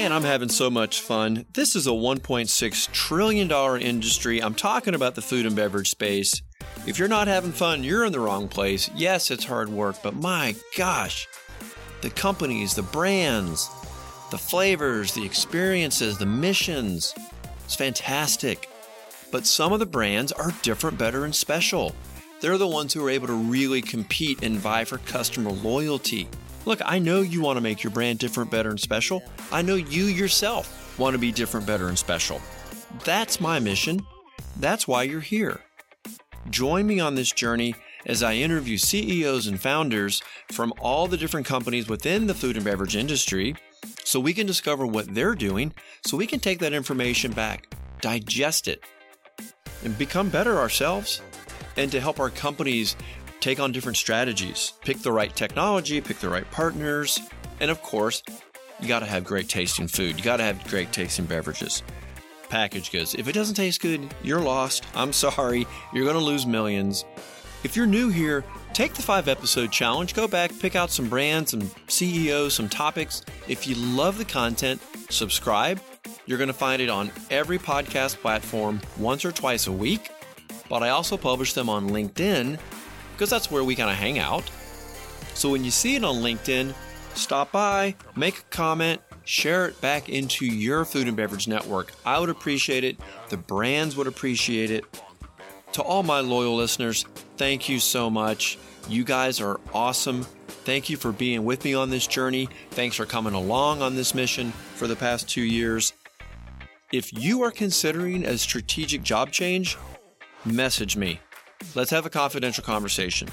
Man, I'm having so much fun. This is a $1.6 trillion industry. I'm talking about the food and beverage space. If you're not having fun, you're in the wrong place. Yes, it's hard work, but my gosh, the companies, the brands, the flavors, the experiences, the missions, it's fantastic. But some of the brands are different, better, and special. They're the ones who are able to really compete and vie for customer loyalty. Look, I know you want to make your brand different, better, and special. I know you yourself want to be different, better, and special. That's my mission. That's why you're here. Join me on this journey as I interview CEOs and founders from all the different companies within the food and beverage industry so we can discover what they're doing so we can take that information back, digest it, and become better ourselves and to help our companies take on different strategies, pick the right technology, pick the right partners, and of course, you got to have great tasting food. You got to have great tasting beverages. Package goods. If it doesn't taste good, you're lost. I'm sorry. You're going to lose millions. If you're new here, take the five episode challenge. Go back, pick out some brands, some CEOs, some topics. If you love the content, subscribe. You're going to find it on every podcast platform once or twice a week. But I also publish them on LinkedIn because that's where we kind of hang out. So when you see it on LinkedIn, stop by, make a comment, share it back into your food and beverage network. I would appreciate it. The brands would appreciate it. To all my loyal listeners, thank you so much. You guys are awesome. Thank you for being with me on this journey. Thanks for coming along on this mission for the past two years. If you are considering a strategic job change, message me. Let's have a confidential conversation.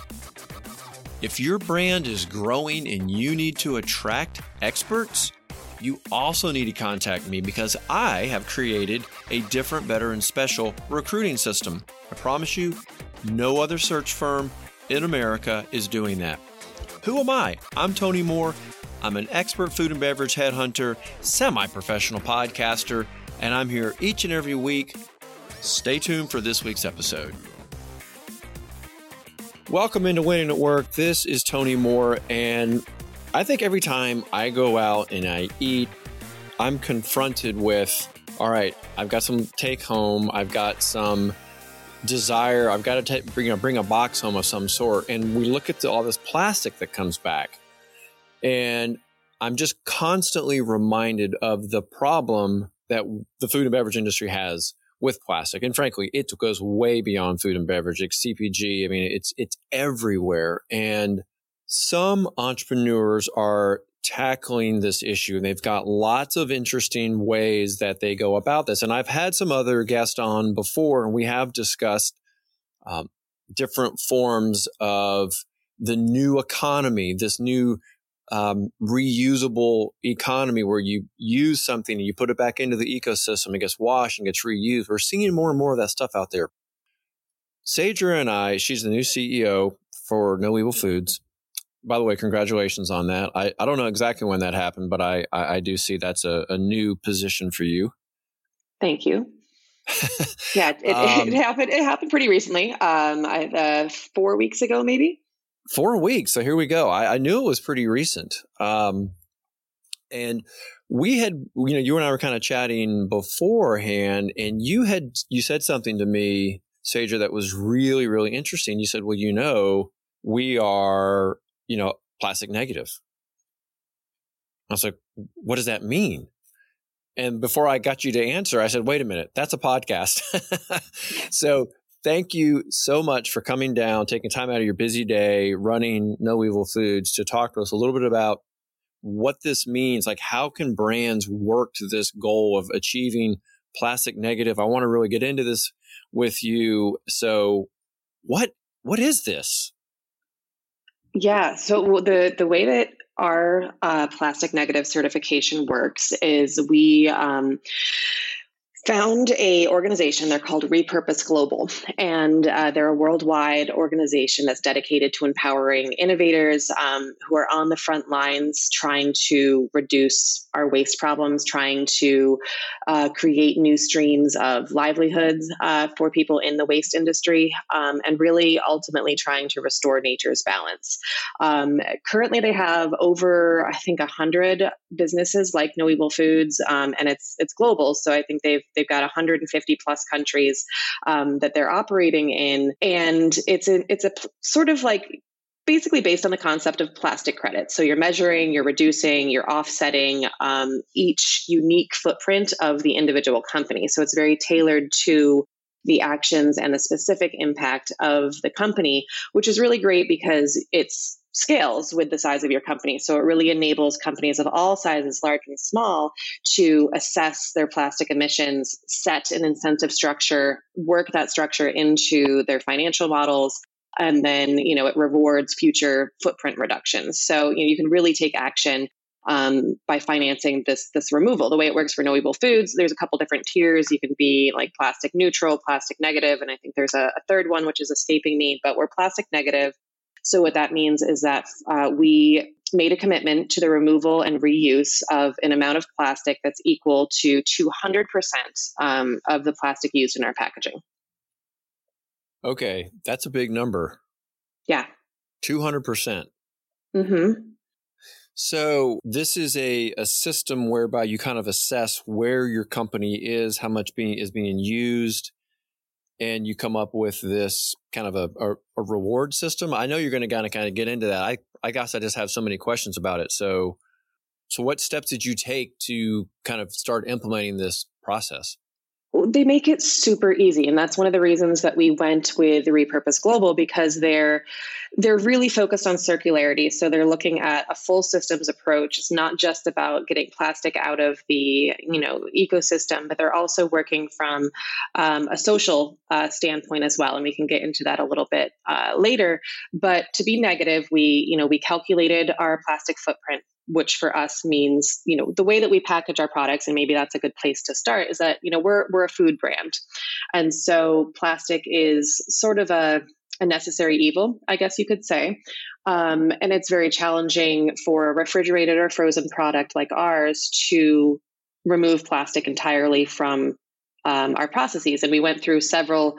If your brand is growing and you need to attract experts, you also need to contact me because I have created a different, better, and special recruiting system. I promise you, no other search firm in America is doing that. Who am I? I'm Tony Moore. I'm an expert food and beverage headhunter, semi professional podcaster, and I'm here each and every week. Stay tuned for this week's episode. Welcome into Winning at Work. This is Tony Moore, and I think every time I go out and I eat, I'm confronted with all right, I've got some take home, I've got some desire, I've got to bring, know, bring a box home of some sort. And we look at the, all this plastic that comes back, and I'm just constantly reminded of the problem that the food and beverage industry has with plastic. And frankly, it goes way beyond food and beverage. It's CPG. I mean, it's, it's everywhere. And some entrepreneurs are tackling this issue and they've got lots of interesting ways that they go about this. And I've had some other guests on before and we have discussed um, different forms of the new economy, this new um, reusable economy where you use something and you put it back into the ecosystem, it gets washed and gets reused. We're seeing more and more of that stuff out there. Sadrah and I, she's the new CEO for No Evil Foods. By the way, congratulations on that. I, I don't know exactly when that happened, but I, I, I do see that's a, a new position for you. Thank you. yeah, it, um, it, happened. It happened pretty recently. Um, I, uh, four weeks ago, maybe. Four weeks. So here we go. I, I knew it was pretty recent. Um, and we had, you know, you and I were kind of chatting beforehand, and you had, you said something to me, Sager, that was really, really interesting. You said, well, you know, we are, you know, plastic negative. I was like, what does that mean? And before I got you to answer, I said, wait a minute, that's a podcast. so thank you so much for coming down, taking time out of your busy day, running No Evil Foods to talk to us a little bit about what this means. Like, how can brands work to this goal of achieving plastic negative? I want to really get into this with you. So, what what is this? Yeah. So the the way that our uh, plastic negative certification works is we um, found a organization they're called repurpose global and uh, they're a worldwide organization that's dedicated to empowering innovators um, who are on the front lines trying to reduce our waste problems trying to uh, create new streams of livelihoods uh, for people in the waste industry um, and really ultimately trying to restore nature's balance. Um, currently they have over i think 100 businesses like no evil foods um, and it's it's global so i think they've They've got 150 plus countries um, that they're operating in, and it's a it's a sort of like basically based on the concept of plastic credit. So you're measuring, you're reducing, you're offsetting um, each unique footprint of the individual company. So it's very tailored to the actions and the specific impact of the company, which is really great because it's scales with the size of your company. So it really enables companies of all sizes, large and small, to assess their plastic emissions, set an incentive structure, work that structure into their financial models. And then, you know, it rewards future footprint reductions. So, you know, you can really take action um, by financing this this removal. The way it works for No Evil Foods, there's a couple different tiers. You can be like plastic neutral, plastic negative, and I think there's a, a third one which is escaping me. But we're plastic negative. So what that means is that uh, we made a commitment to the removal and reuse of an amount of plastic that's equal to 200% um, of the plastic used in our packaging. Okay, that's a big number. Yeah. 200%. Mm-hmm. So this is a, a system whereby you kind of assess where your company is, how much being is being used, and you come up with this kind of a, a, a reward system. I know you're going to kind of kind of get into that. I I guess I just have so many questions about it. So so what steps did you take to kind of start implementing this process? They make it super easy. And that's one of the reasons that we went with repurpose global because they're they're really focused on circularity. So they're looking at a full systems approach. It's not just about getting plastic out of the you know ecosystem but they're also working from um, a social uh, standpoint as well. And we can get into that a little bit uh, later. But to be negative we you know we calculated our plastic footprint which for us means you know the way that we package our products and maybe that's a good place to start is that you know we're we're a food brand and so plastic is sort of a a necessary evil, I guess you could say. Um, and it's very challenging for a refrigerated or frozen product like ours to remove plastic entirely from um, our processes. And we went through several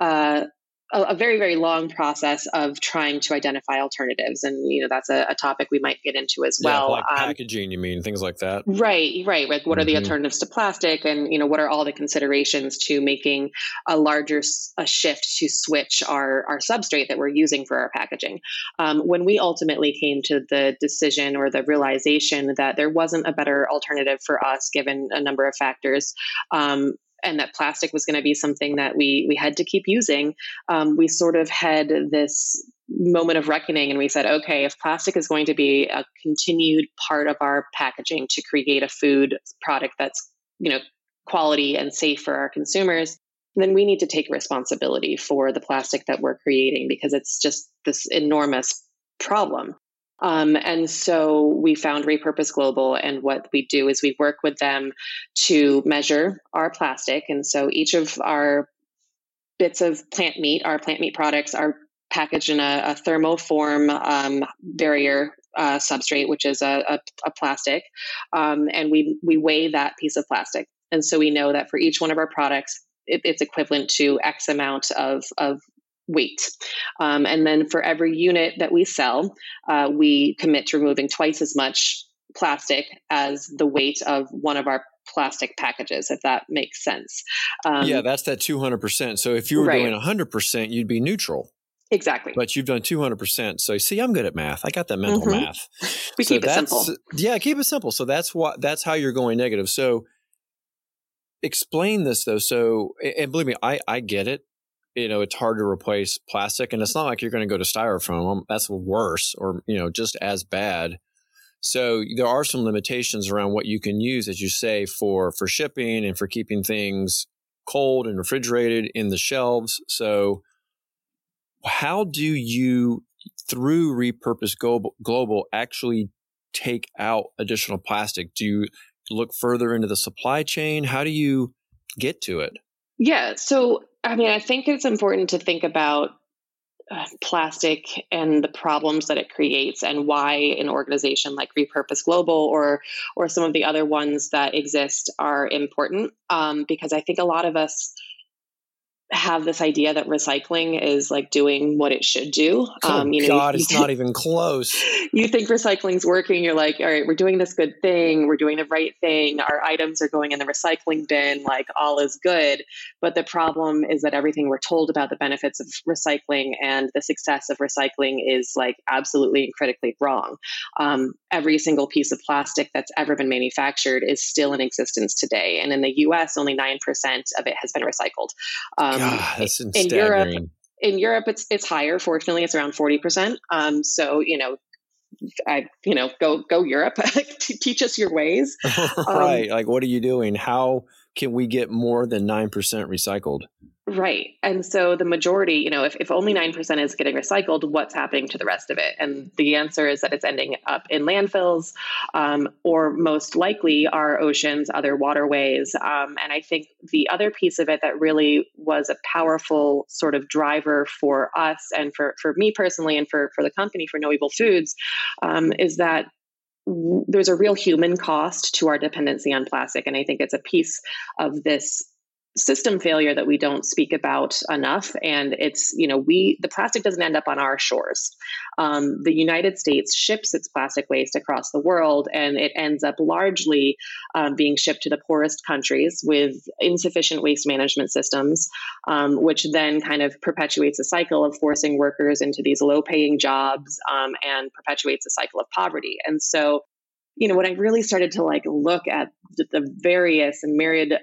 uh, a, a, very very long process of trying to identify alternatives and you know that's a, a topic we might get into as well like um, packaging you mean things like that right right like what mm-hmm. are the mm-hmm. alternatives to plastic and you know what are all the considerations to making a larger a shift to switch our our substrate that we're using for our packaging um, when we ultimately came to the decision or the realization that there wasn't a better alternative for us given a number of factors um, and that plastic was going to be something that we we had to keep using, um, we sort of had this moment of reckoning and we said, okay, if plastic is going to be a continued part of our packaging to create a food product that's you know quality and safe for our consumers, then we need to take responsibility for the plastic that we're creating because it's just this enormous problem. Um, and so we found Repurpose Global, and what we do is we work with them to measure our plastic. And so each of our bits of plant meat, our plant meat products, are packaged in a, a thermoform um, barrier uh, substrate, which is a, a, a plastic, um, and we we weigh that piece of plastic. And so we know that for each one of our products, it, it's equivalent to X amount of, of weight. Um, and then for every unit that we sell, uh, we commit to removing twice as much plastic as the weight of one of our plastic packages, if that makes sense. Um, yeah, that's that 200%. So if you were right. doing 100%, you'd be neutral. Exactly. But you've done 200%. So see, I'm good at math. I got that mental mm-hmm. math. We so keep it simple. Yeah, keep it simple. So that's what that's how you're going negative. So explain this though. So and believe me, I I get it you know, it's hard to replace plastic. And it's not like you're going to go to styrofoam. Um, that's worse or, you know, just as bad. So there are some limitations around what you can use, as you say, for, for shipping and for keeping things cold and refrigerated in the shelves. So how do you, through Repurpose Global, Global actually take out additional plastic? Do you look further into the supply chain? How do you get to it? Yeah. So, I mean, I think it's important to think about uh, plastic and the problems that it creates and why an organization like repurpose global or or some of the other ones that exist are important um, because i think a lot of us have this idea that recycling is like doing what it should do. Oh um, you know, God, you, it's not even close. You think recycling's working. You're like, all right, we're doing this good thing. We're doing the right thing. Our items are going in the recycling bin. Like all is good. But the problem is that everything we're told about the benefits of recycling and the success of recycling is like absolutely and critically wrong. Um, every single piece of plastic that's ever been manufactured is still in existence today. And in the US, only 9% of it has been recycled. Um, God, that's in Europe, in Europe, it's it's higher. Fortunately, it's around 40%. Um, so, you know, I, you know, go go Europe, teach us your ways. right. Um, like, what are you doing? How can we get more than 9% recycled? Right. And so the majority, you know, if, if only 9% is getting recycled, what's happening to the rest of it? And the answer is that it's ending up in landfills um, or most likely our oceans, other waterways. Um, and I think the other piece of it that really was a powerful sort of driver for us and for, for me personally and for, for the company, for No Evil Foods, um, is that there's a real human cost to our dependency on plastic. And I think it's a piece of this system failure that we don't speak about enough. And it's you know we the plastic doesn't end up on our shores. Um, the united states ships its plastic waste across the world and it ends up largely um, being shipped to the poorest countries with insufficient waste management systems um, which then kind of perpetuates a cycle of forcing workers into these low paying jobs um, and perpetuates a cycle of poverty. And so you know when i really started to like look at the various and myriad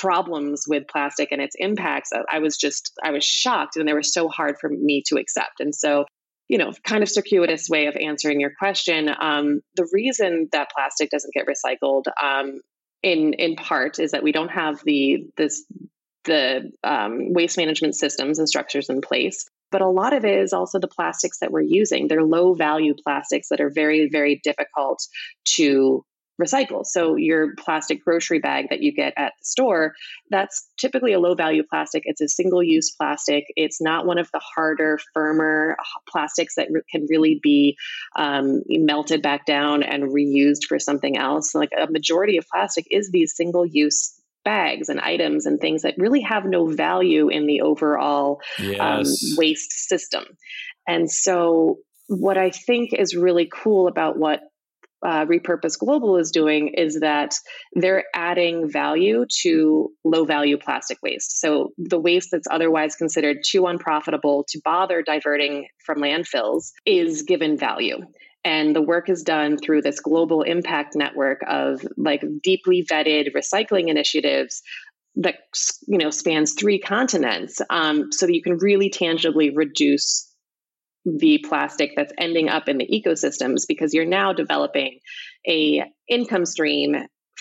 problems with plastic and its impacts, I was just, I was shocked and they were so hard for me to accept. And so, you know, kind of circuitous way of answering your question. Um, the reason that plastic doesn't get recycled, um, in in part, is that we don't have the this the um, waste management systems and structures in place. But a lot of it is also the plastics that we're using. They're low value plastics that are very, very difficult to recycle. So your plastic grocery bag that you get at the store, that's typically a low value plastic. It's a single use plastic. It's not one of the harder, firmer plastics that re- can really be um, melted back down and reused for something else. Like a majority of plastic is these single use bags and items and things that really have no value in the overall um, yes. um, waste system. And so what I think is really cool about what uh, Repurpose Global is doing is that they're adding value to low value plastic waste. So the waste that's otherwise considered too unprofitable to bother diverting from landfills is given value. And the work is done through this global impact network of like deeply vetted recycling initiatives that you know spans three continents um, so that you can really tangibly reduce the plastic that's ending up in the ecosystems because you're now developing a income stream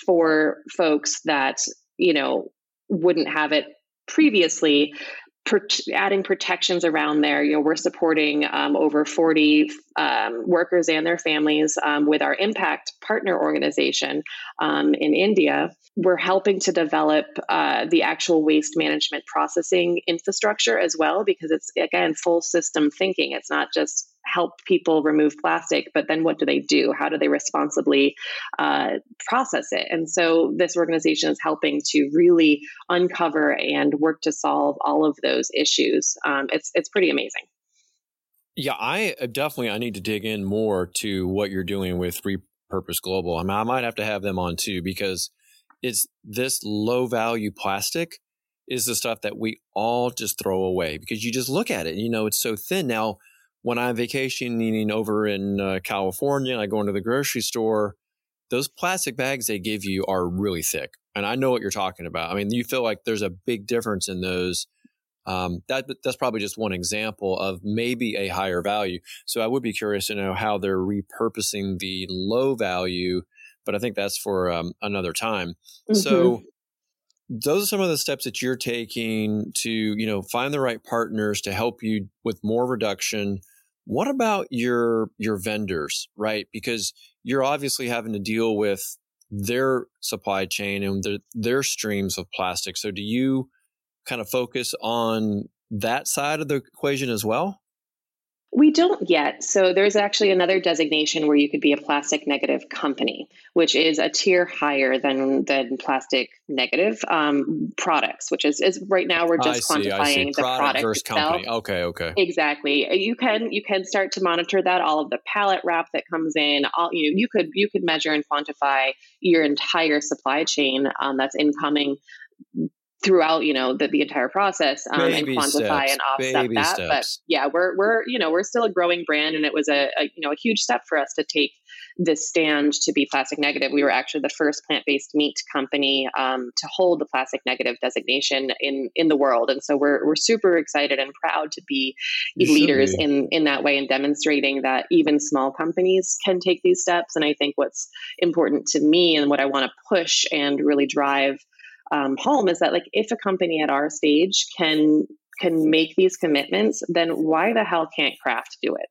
for folks that you know wouldn't have it previously adding protections around there. You know, we're supporting um, over 40 um, workers and their families um, with our impact partner organization um, in India. We're helping to develop uh, the actual waste management processing infrastructure as well, because it's again full system thinking. It's not just help people remove plastic, but then what do they do? How do they responsibly uh, process it? And so this organization is helping to really uncover and work to solve all of those issues. Um, it's it's pretty amazing. Yeah, I uh, definitely I need to dig in more to what you're doing with Repurpose Global. I mean, I might have to have them on too because it's this low value plastic is the stuff that we all just throw away because you just look at it, and you know, it's so thin. Now, when I'm vacationing over in uh, California and I go into the grocery store, those plastic bags they give you are really thick. And I know what you're talking about. I mean, you feel like there's a big difference in those. Um, that that's probably just one example of maybe a higher value. So I would be curious to know how they're repurposing the low value, but I think that's for um, another time. Mm-hmm. So those are some of the steps that you're taking to you know find the right partners to help you with more reduction what about your your vendors, right? Because you're obviously having to deal with their supply chain and their, their streams of plastic. So do you kind of focus on that side of the equation as well? We don't yet. So there's actually another designation where you could be a plastic negative company, which is a tier higher than than plastic negative um, products, which is, is right now we're just I quantifying see, the product, product versus itself. company. Okay, okay. Exactly. You can you can start to monitor that all of the pallet wrap that comes in. All you you could you could measure and quantify your entire supply chain um, that's incoming throughout you know the, the entire process um, and quantify steps, and offset that but yeah we're we're you know we're still a growing brand and it was a, a you know a huge step for us to take this stand to be plastic negative we were actually the first plant-based meat company um, to hold the plastic negative designation in in the world and so we're we're super excited and proud to be You leaders be. in in that way and demonstrating that even small companies can take these steps and i think what's important to me and what i want to push and really drive um, home is that like if a company at our stage can can make these commitments then why the hell can't kraft do it?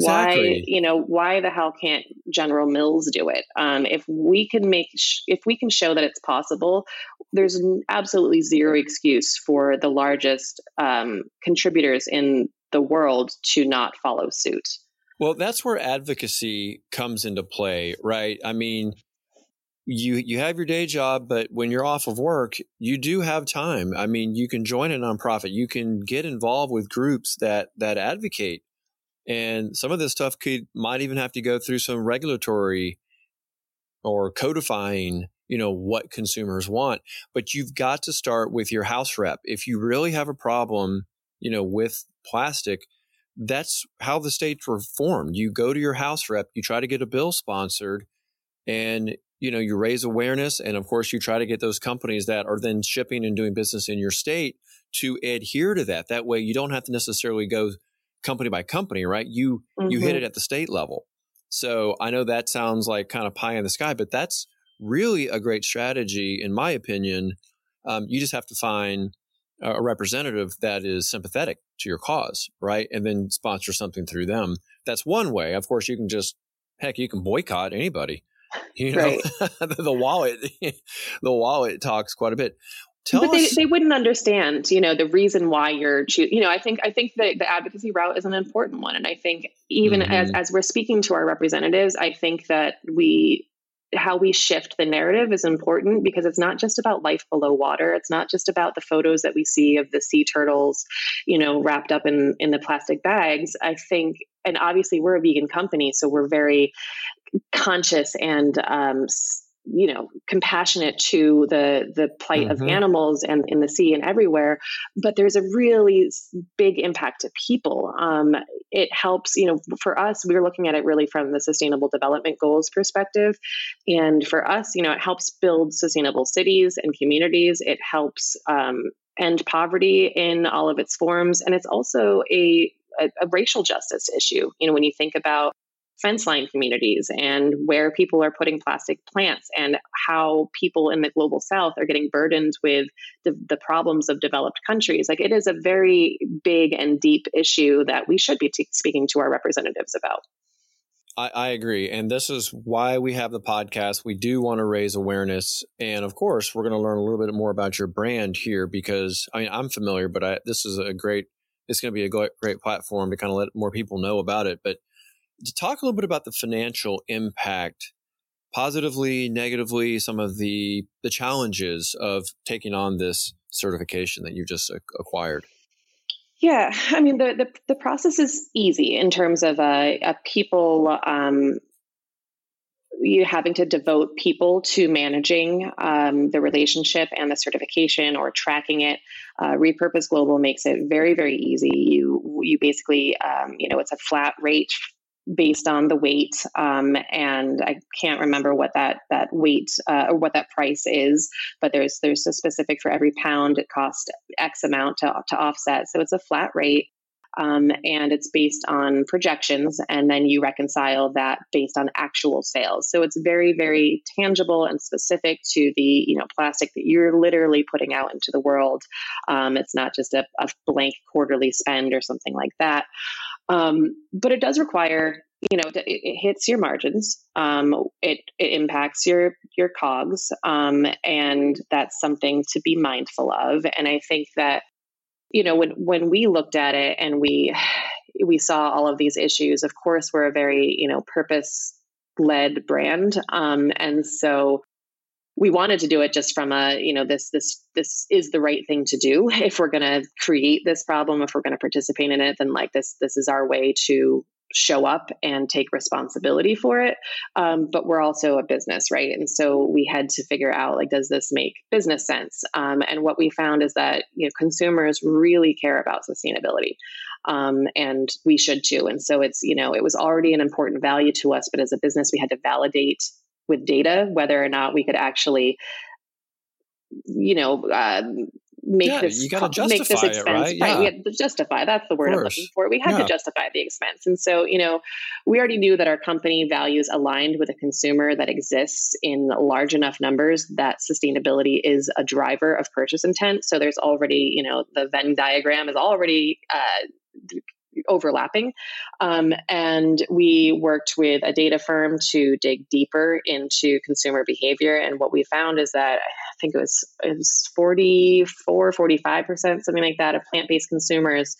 Why you know why the hell can't general mills do it? Um, if we can make sh- if we can show that it's possible there's absolutely zero excuse for the largest um, contributors in the world to not follow suit. Well, that's where advocacy comes into play, right? I mean, you you have your day job, but when you're off of work, you do have time. I mean, you can join a nonprofit, you can get involved with groups that that advocate, and some of this stuff could might even have to go through some regulatory or codifying you know what consumers want. But you've got to start with your house rep. If you really have a problem you know with plastic that's how the states were formed you go to your house rep you try to get a bill sponsored and you know you raise awareness and of course you try to get those companies that are then shipping and doing business in your state to adhere to that. That way you don't have to necessarily go company by company right? You you hit Mhm. it at the state level. So i know that sounds like kind of pie in the sky but that's really a great strategy in my opinion. Um, you just have to find a representative that is sympathetic to your cause right? And then sponsor something through them. That's one way. Of course you can just heck you can boycott anybody you know Right. the wallet the wallet talks quite a bit tell but they, us they wouldn't understand you know the reason why you're choosing you know i think i think the, the advocacy route is an important one and i think even as, Mhm. as we're speaking to our representatives i think that we how we shift the narrative is important because it's not just about life below water it's not just about the photos that we see of the sea turtles you know wrapped up in in the plastic bags i think and obviously we're a vegan company so we're very conscious and um, you know compassionate to the the plight of Mhm. animals and in the sea and everywhere but there's a really big impact to people um, it helps you know for us we're looking at it really from the sustainable development goals perspective and for us you know it helps build sustainable cities and communities it helps um, end poverty in all of its forms and it's also a, a, a racial justice issue you know when you think about fence line communities and where people are putting plastic plants and how people in the global south are getting burdened with the, the problems of developed countries like it is a very big and deep issue that we should be t- speaking to our representatives about I, I agree. And this is why we have the podcast. We do want to raise awareness. And of course, we're going to learn a little bit more about your brand here because I mean, I'm familiar, but I, this is a great, it's going to be a great, great platform to kind of let more people know about it. But to talk a little bit about the financial impact, positively, negatively, some of the, the challenges of taking on this certification that you just acquired. Yeah, I mean the the, the process is easy in terms of uh, uh, people um, you having to devote people to managing um, the relationship and the certification or tracking it. Uh, Repurpose Global makes it very very easy. You you basically um, you know it's a flat rate based on the weight um, and i can't remember what that that weight uh, or what that price is but there's there's a specific for every pound it costs x amount to, to offset. So it's a flat rate um, and it's based on projections and then you reconcile that based on actual sales. So it's very very tangible and specific to the you know plastic that you're literally putting out into the world. Um, it's not just a, a blank quarterly spend or something like that Um, but it does require, you know, it, it hits your margins. Um, it, it impacts your your cogs, um, and that's something to be mindful of. And I think that, you know, when when we looked at it and we we saw all of these issues, of course, we're a very you know purpose led brand, um, and so we wanted to do it just from a you know this this this is the right thing to do. If we're going to create this problem if we're going to participate in it then like this this is our way to show up and take responsibility for it. Um, but we're also a business right? And so we had to figure out like does this make business sense? Um, and what we found is that you know consumers really care about sustainability um, and we should too. And so it's you know it was already an important value to us but as a business we had to validate with data whether or not we could actually you know uh, make yeah, this you gotta make this expense it, right? Yeah. We had to justify. That's the word I'm looking for. We had yeah. to justify the expense, and so you know, we already knew that our company values aligned with a consumer that exists in large enough numbers that sustainability is a driver of purchase intent. So there's already you know the Venn diagram is already uh, overlapping. Um, and we worked with a data firm to dig deeper into consumer behavior. And what we found is that I think it was, it was 44, 45%, something like that, of plant based consumers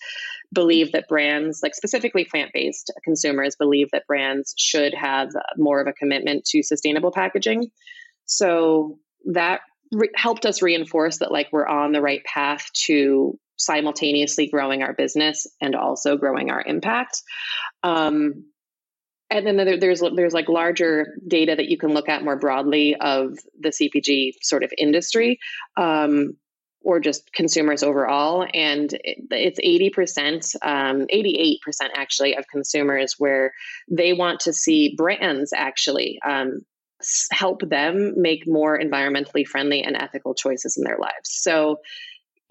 believe that brands, like specifically plant based consumers, believe that brands should have more of a commitment to sustainable packaging. So that re- helped us reinforce that like we're on the right path to simultaneously growing our business and also growing our impact. Um, and then there, there's there's like larger data that you can look at more broadly of the CPG sort of industry. Um, or just consumers overall. And it's 80%, um, 88% actually of consumers where they want to see brands actually um, help them make more environmentally friendly and ethical choices in their lives. So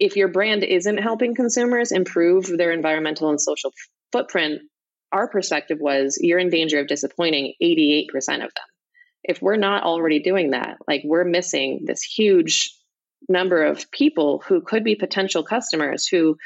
if your brand isn't helping consumers improve their environmental and social footprint, our perspective was you're in danger of disappointing 88% of them. If we're not already doing that, like we're missing this huge number of people who could be potential customers who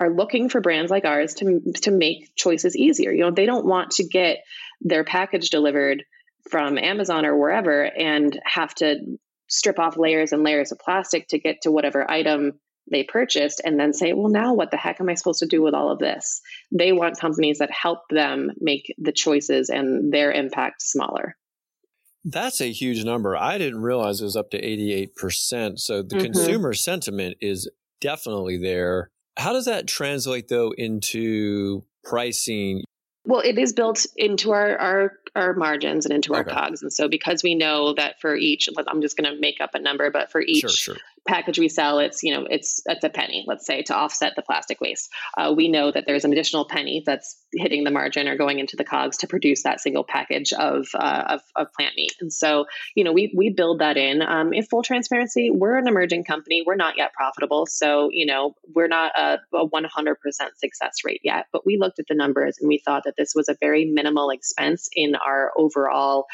are looking for brands like ours to to make choices easier. You know, they don't want to get their package delivered from Amazon or wherever and have to strip off layers and layers of plastic to get to whatever item they purchased and then say, well, now what the heck am I supposed to do with all of this? They want companies that help them make the choices and their impact smaller. That's a huge number. I didn't realize it was up to 88%. So the mm-hmm. consumer sentiment is definitely there. How does that translate though into pricing? Well, it is built into our, our our margins and into okay. our cogs. And so because we know that for each, I'm just going to make up a number, but for each sure, sure package we sell, it's you know it's it's a penny, let's say, to offset the plastic waste. Uh, we know that there's an additional penny that's hitting the margin or going into the cogs to produce that single package of uh, of, of, plant meat. And so you know we we build that in. Um, in full transparency, we're an emerging company. We're not yet profitable, so you know we're not a, a 100% success rate yet. But we looked at the numbers and we thought that this was a very minimal expense in our overall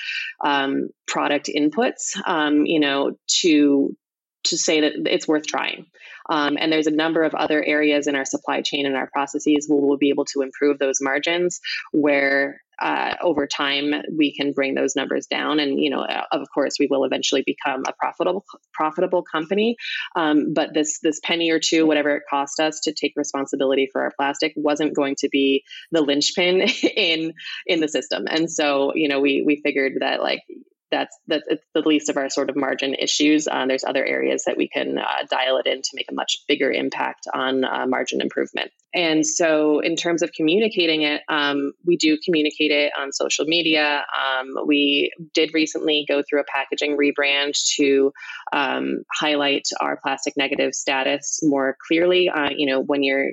um, product inputs. Um, you know to to say that it's worth trying. Um, and there's a number of other areas in our supply chain and our processes where we'll be able to improve those margins where uh, over time we can bring those numbers down. And you know uh, of course we will eventually become a profitable profitable company. Um, but this this penny or two whatever it cost us to take responsibility for our plastic wasn't going to be the linchpin in in the system. And so you know we we figured that like that's that's it's the least of our sort of margin issues. Uh, there's other areas that we can uh, dial it in to make a much bigger impact on uh, margin improvement. And so, in terms of communicating it, um, we do communicate it on social media. Um, we did recently go through a packaging rebrand to um, highlight our plastic negative status more clearly. Uh, you know, when you're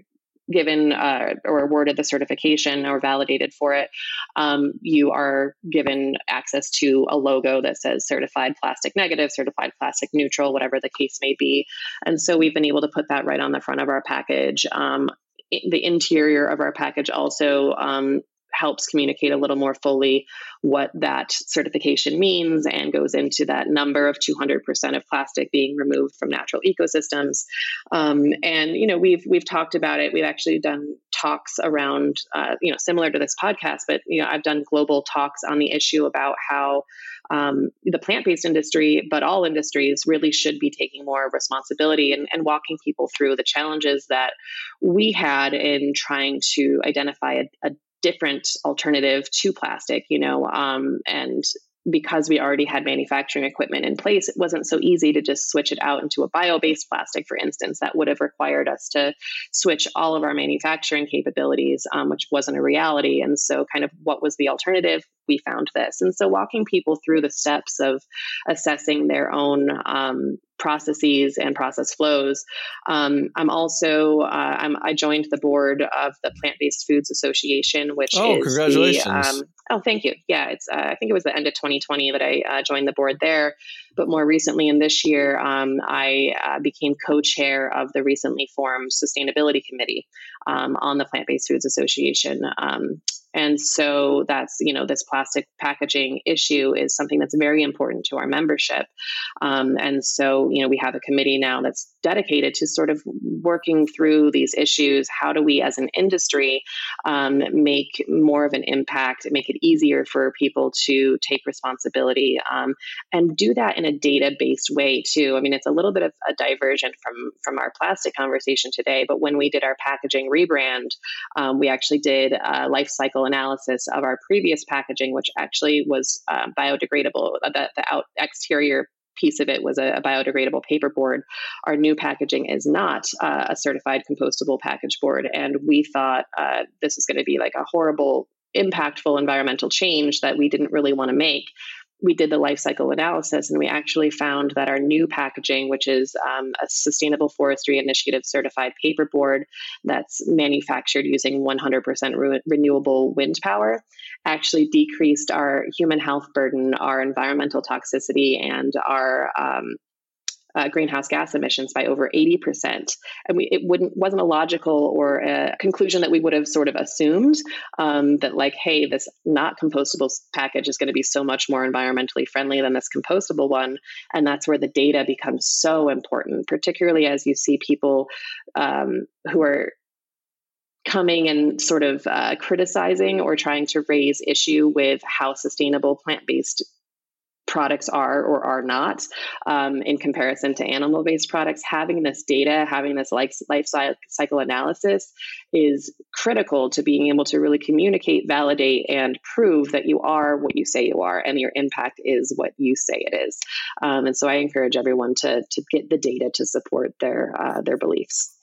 given uh, or awarded the certification or validated for it, um, you are given access to a logo that says certified plastic negative, certified plastic neutral, whatever the case may be. And so we've been able to put that right on the front of our package. Um, the interior of our package also um, helps communicate a little more fully what that certification means and goes into that number of 200% of plastic being removed from natural ecosystems. Um, and you know, we've we've talked about it. We've actually done talks around, uh, you know, similar to this podcast, but you know, I've done global talks on the issue about how um, the plant-based industry, but all industries really should be taking more responsibility and, and walking people through the challenges that we had in trying to identify a, a different alternative to plastic, you know, um, and because we already had manufacturing equipment in place, it wasn't so easy to just switch it out into a bio based plastic, for instance. That would have required us to switch all of our manufacturing capabilities, um, which wasn't a reality. And so, kind of, what was the alternative? We found this. And so, walking people through the steps of assessing their own um, processes and process flows. Um, I'm also uh, I'm, i joined the board of the Plant Based Foods Association, which oh, is congratulations! The, um, oh, thank you. Yeah, it's uh, I think it was the end of 2020 that I uh, joined the board there, but more recently in this year, um, I uh, became co-chair of the recently formed Sustainability Committee um, on the Plant Based Foods Association. And so that's, you know, this plastic packaging issue is something that's very important to our membership. Um, and so, you know, we have a committee now that's dedicated to sort of working through these issues. How do we as an industry um, make more of an impact, make it easier for people to take responsibility um, and do that in a data based way too? I mean, it's a little bit of a diversion from, from our plastic conversation today, but when we did our packaging rebrand, um, we actually did a life cycle analysis of our previous packaging, which actually was uh, biodegradable. The, the out exterior piece of it was a, a biodegradable paperboard. Our new packaging is not uh, a certified compostable package board, and we thought uh, this is going to be like a horrible impactful environmental change that we didn't really want to make we did the life cycle analysis and we actually found that our new packaging, which is um, a Sustainable Forestry Initiative certified paperboard that's manufactured using 100% re- renewable wind power, actually decreased our human health burden, our environmental toxicity, and our um, uh, greenhouse gas emissions by over 80%. And we, it wouldn't, wasn't a logical or a conclusion that we would have sort of assumed um, that, like, hey, this not compostable package is going to be so much more environmentally friendly than this compostable one. And that's where the data becomes so important, particularly as you see people um, who are coming and sort of uh, criticizing or trying to raise issue with how sustainable plant based products are or are not um, in comparison to animal based products. Having this data, having this life, life cycle analysis is critical to being able to really communicate, validate, and prove that you are what you say you are and your impact is what you say it is. Um, and so I encourage everyone to, to get the data to support their, uh, their beliefs.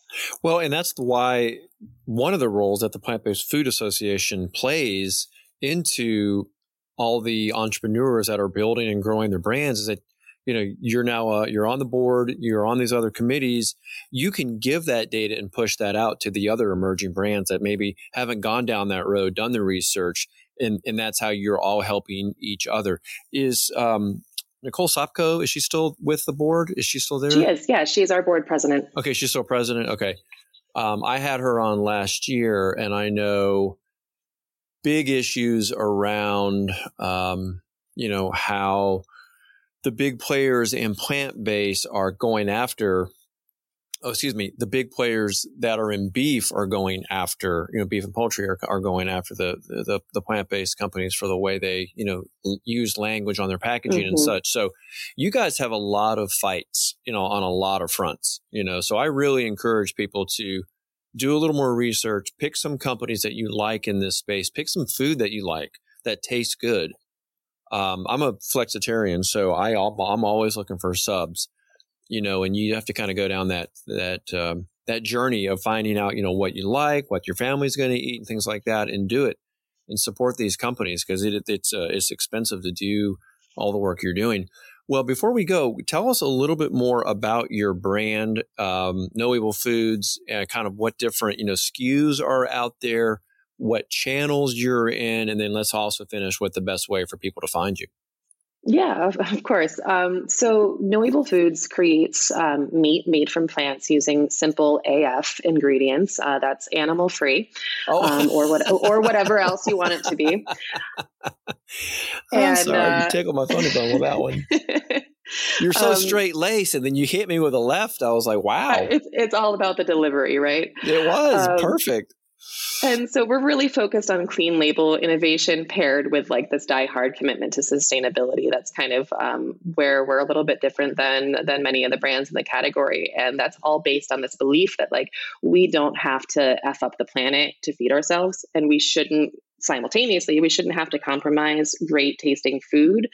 Well, and that's why one of the roles that the Plant Based Food Association plays into all the entrepreneurs that are building and growing their brands is that you know you're now uh, you're on the board you're on these other committees you can give that data and push that out to the other emerging brands that maybe haven't gone down that road done the research and and that's how you're all helping each other is um, Nicole Sopko, is she still with the board? Is she still there? She is. Yeah, she's our board president. Okay, she's still president. Okay. Um, I had her on last year, and I know big issues around, um, you know, how the big players in plant based are going after oh, excuse me, the big players that are in beef are going after, you know, beef and poultry are, are going after the, the, the plant-based companies for the way they, you know, use language on their packaging mm-hmm. and such. So you guys have a lot of fights, you know, on a lot of fronts, you know, so I really encourage people to do a little more research, pick some companies that you like in this space, pick some food that you like that tastes good. Um, I'm a flexitarian, so I, I'm always looking for subs, you know, and you have to kind of go down that, that, um, that journey of finding out, you know, what you like, what your family's going to eat and things like that and do it and support these companies because it, it's, uh, it's expensive to do all the work you're doing. Well, before we go, tell us a little bit more about your brand, um, No Evil Foods, and kind of what different you know SKUs are out there, what channels you're in, and then let's also finish with the best way for people to find you. Yeah, of, of course. Um, so, No Evil Foods creates um, meat made from plants using simple AF ingredients. Uh, that's animal free, oh. um, or what, or whatever else you want it to be. I'm sorry, uh, you tickled my funny bone with that one. You're so um, straight laced, and then you hit me with a left. I was like, "Wow!" It's, it's all about the delivery, right? It was um, perfect. And so we're really focused on clean label innovation paired with like this die hard commitment to sustainability. That's kind of um, where we're a little bit different than than many of the brands in the category, and that's all based on this belief that like we don't have to f up the planet to feed ourselves, and we shouldn't simultaneously we shouldn't have to compromise great tasting food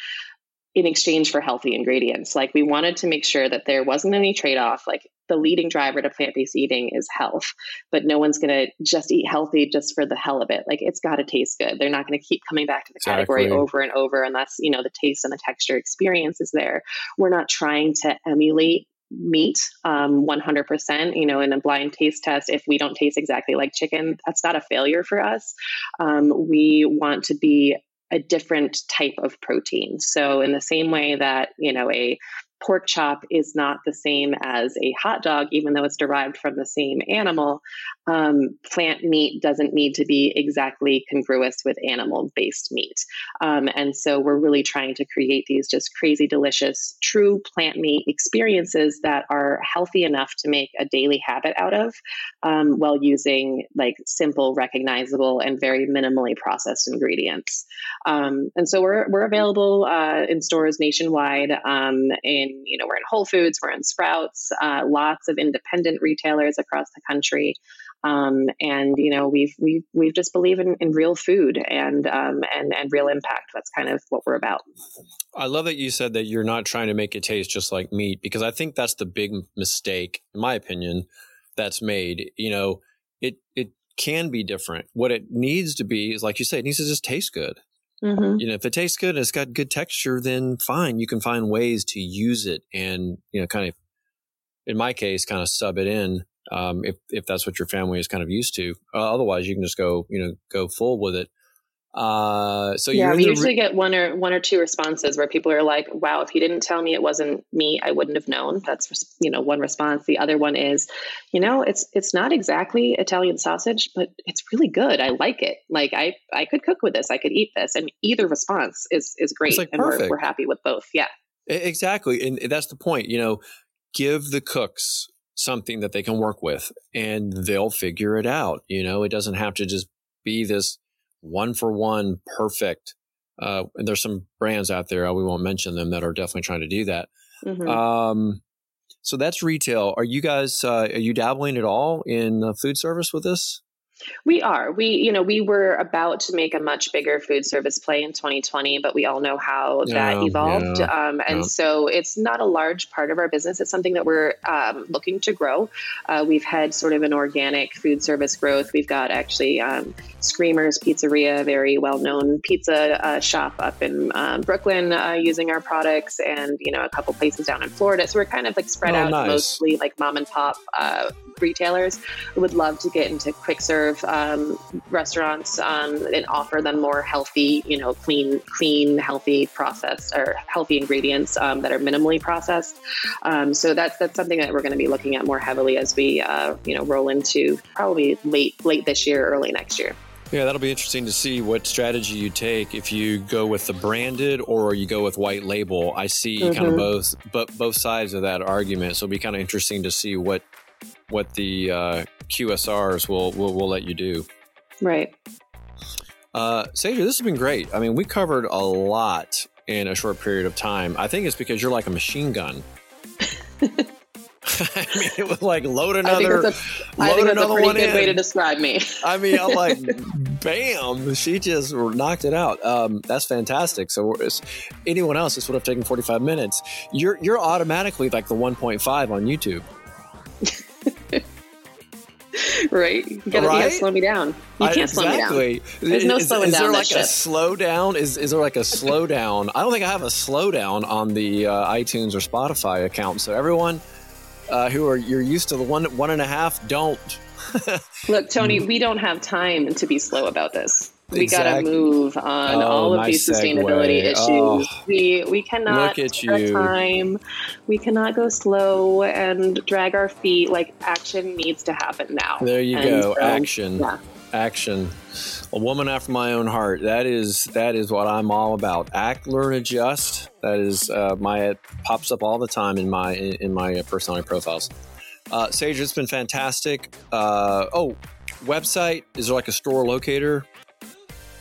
in exchange for healthy ingredients. Like we wanted to make sure that there wasn't any trade off. Like the leading driver to plant based eating is health, but no one's going to just eat healthy just for the hell of it. Like it's got to taste good. They're not going to keep coming back to the exactly. category over and over unless, you know, the taste and the texture experience is there. We're not trying to emulate meat um, 100% you know in a blind taste test if we don't taste exactly like chicken that's not a failure for us um, we want to be a different type of protein. So in the same way that, you know, a pork chop is not the same as a hot dog, even though it's derived from the same animal. Um, plant meat doesn't need to be exactly congruous with animal based meat. Um, and so we're really trying to create these just crazy delicious, true plant meat experiences that are healthy enough to make a daily habit out of um, while using like simple, recognizable, and very minimally processed ingredients. Um, and so we're, we're available uh, in stores nationwide um, in you know, we're in Whole Foods, we're in Sprouts, uh, lots of independent retailers across the country. Um, and you know we've we've we've just believe in, in real food and um, and and real impact. That's kind of what we're about. I love that you said that you're not trying to make it taste just like meat because I think that's the big mistake, in my opinion, that's made. You know, it it can be different. What it needs to be is like you say, it needs to just taste good. Mm-hmm. You know, if it tastes good and it's got good texture, then fine. You can find ways to use it and, you know, kind of, in my case, kind of sub it in um, if, if that's what your family is kind of used to. Uh, otherwise, you can just go, you know, go full with it. Uh, so yeah, we usually re- get one or one or two responses where people are like, "Wow, if you didn't tell me it wasn't me, I wouldn't have known." That's you know one response. The other one is, you know, it's it's not exactly Italian sausage, but it's really good. I like it. Like I I could cook with this. I could eat this. And either response is is great, like and we're, we're happy with both. Yeah, exactly, and that's the point. You know, give the cooks something that they can work with, and they'll figure it out. You know, it doesn't have to just be this one for one perfect. Uh, and there's some brands out there, we won't mention them, that are definitely trying to do that. Mm-hmm. Um, so that's retail. Are you guys, uh, are you dabbling at all in uh, food service with this? We are. We, you know, we were about to make a much bigger food service play in 2020, but we all know how that evolved. Yeah, um, and yeah. so it's not a large part of our business. It's something that we're um, looking to grow. Uh, we've had sort of an organic food service growth. We've got actually um, Screamers Pizzeria, very well known pizza uh, shop up in um, Brooklyn uh, using our products, and, you know, a couple places down in Florida. So we're kind of like spread oh, out nice. mostly like mom and pop uh, retailers. We would love to get into quick serve um, restaurants um, and offer them more healthy, you know, clean, clean, healthy processed or healthy ingredients um, that are minimally processed. Um, so that's that's something that we're going to be looking at more heavily as we, uh, you know, roll into probably late late this year, early next year. Yeah, that'll be interesting to see what strategy you take if you go with the branded or you go with white label. I see mm-hmm. kind of both, but both sides of that argument. So it'll be kind of interesting to see what what the uh, QSRs will, will will let you do. Right. Uh, Sadrah, this has been great. I mean, we covered a lot in a short period of time. I think it's because you're like a machine gun. I mean, it was like load another. I think that's a, I think that's a pretty good in. way to describe me. I mean, I'm like, bam! She just knocked it out. Um, that's fantastic. So, anyone else, this would have taken 45 minutes. You're you're automatically like the 1.5 on YouTube. right? You gotta, right? you gotta, slow me down. You can't exactly. slow me down. There's no is, slowing is down. Is there like a slow down? Is is there like a slowdown? I don't think I have a slowdown on the uh, iTunes or Spotify account. So everyone uh, who are you're used to the one one and a half, don't. Look, Tony, we don't have time to be slow about this. We exactly. got to move on oh, all of these sustainability segue. issues. Oh, we we cannot look at you. time. We cannot go slow and drag our feet. Like action needs to happen now. There you and go. So, action. Yeah. Action. A woman after my own heart. That is that is what I'm all about. Act, learn, adjust. That is uh, my it pops up all the time in my in my personality profiles. Uh, Sage, it's been fantastic. Uh, oh, website is there like a store locator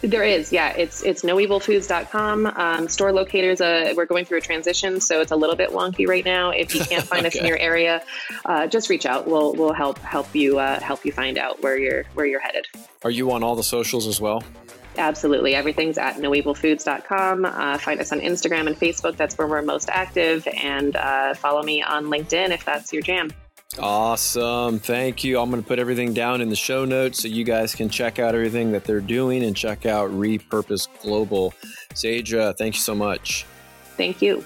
there is, yeah. It's it's noevilfoods.com. Um, store locators, uh, we're going through a transition, so it's a little bit wonky right now. If you can't find okay. us in your area, uh, just reach out. We'll we'll help help you uh, help you find out where you're where you're headed. Are you on all the socials as well? Absolutely. Everything's at noevilfoods.com. Uh, find us on Instagram and Facebook. That's where we're most active. And uh, follow me on LinkedIn if that's your jam. Awesome. Thank you. I'm going to put everything down in the show notes so you guys can check out everything that they're doing and check out Repurpose Global. Sage, uh, thank you so much. Thank you.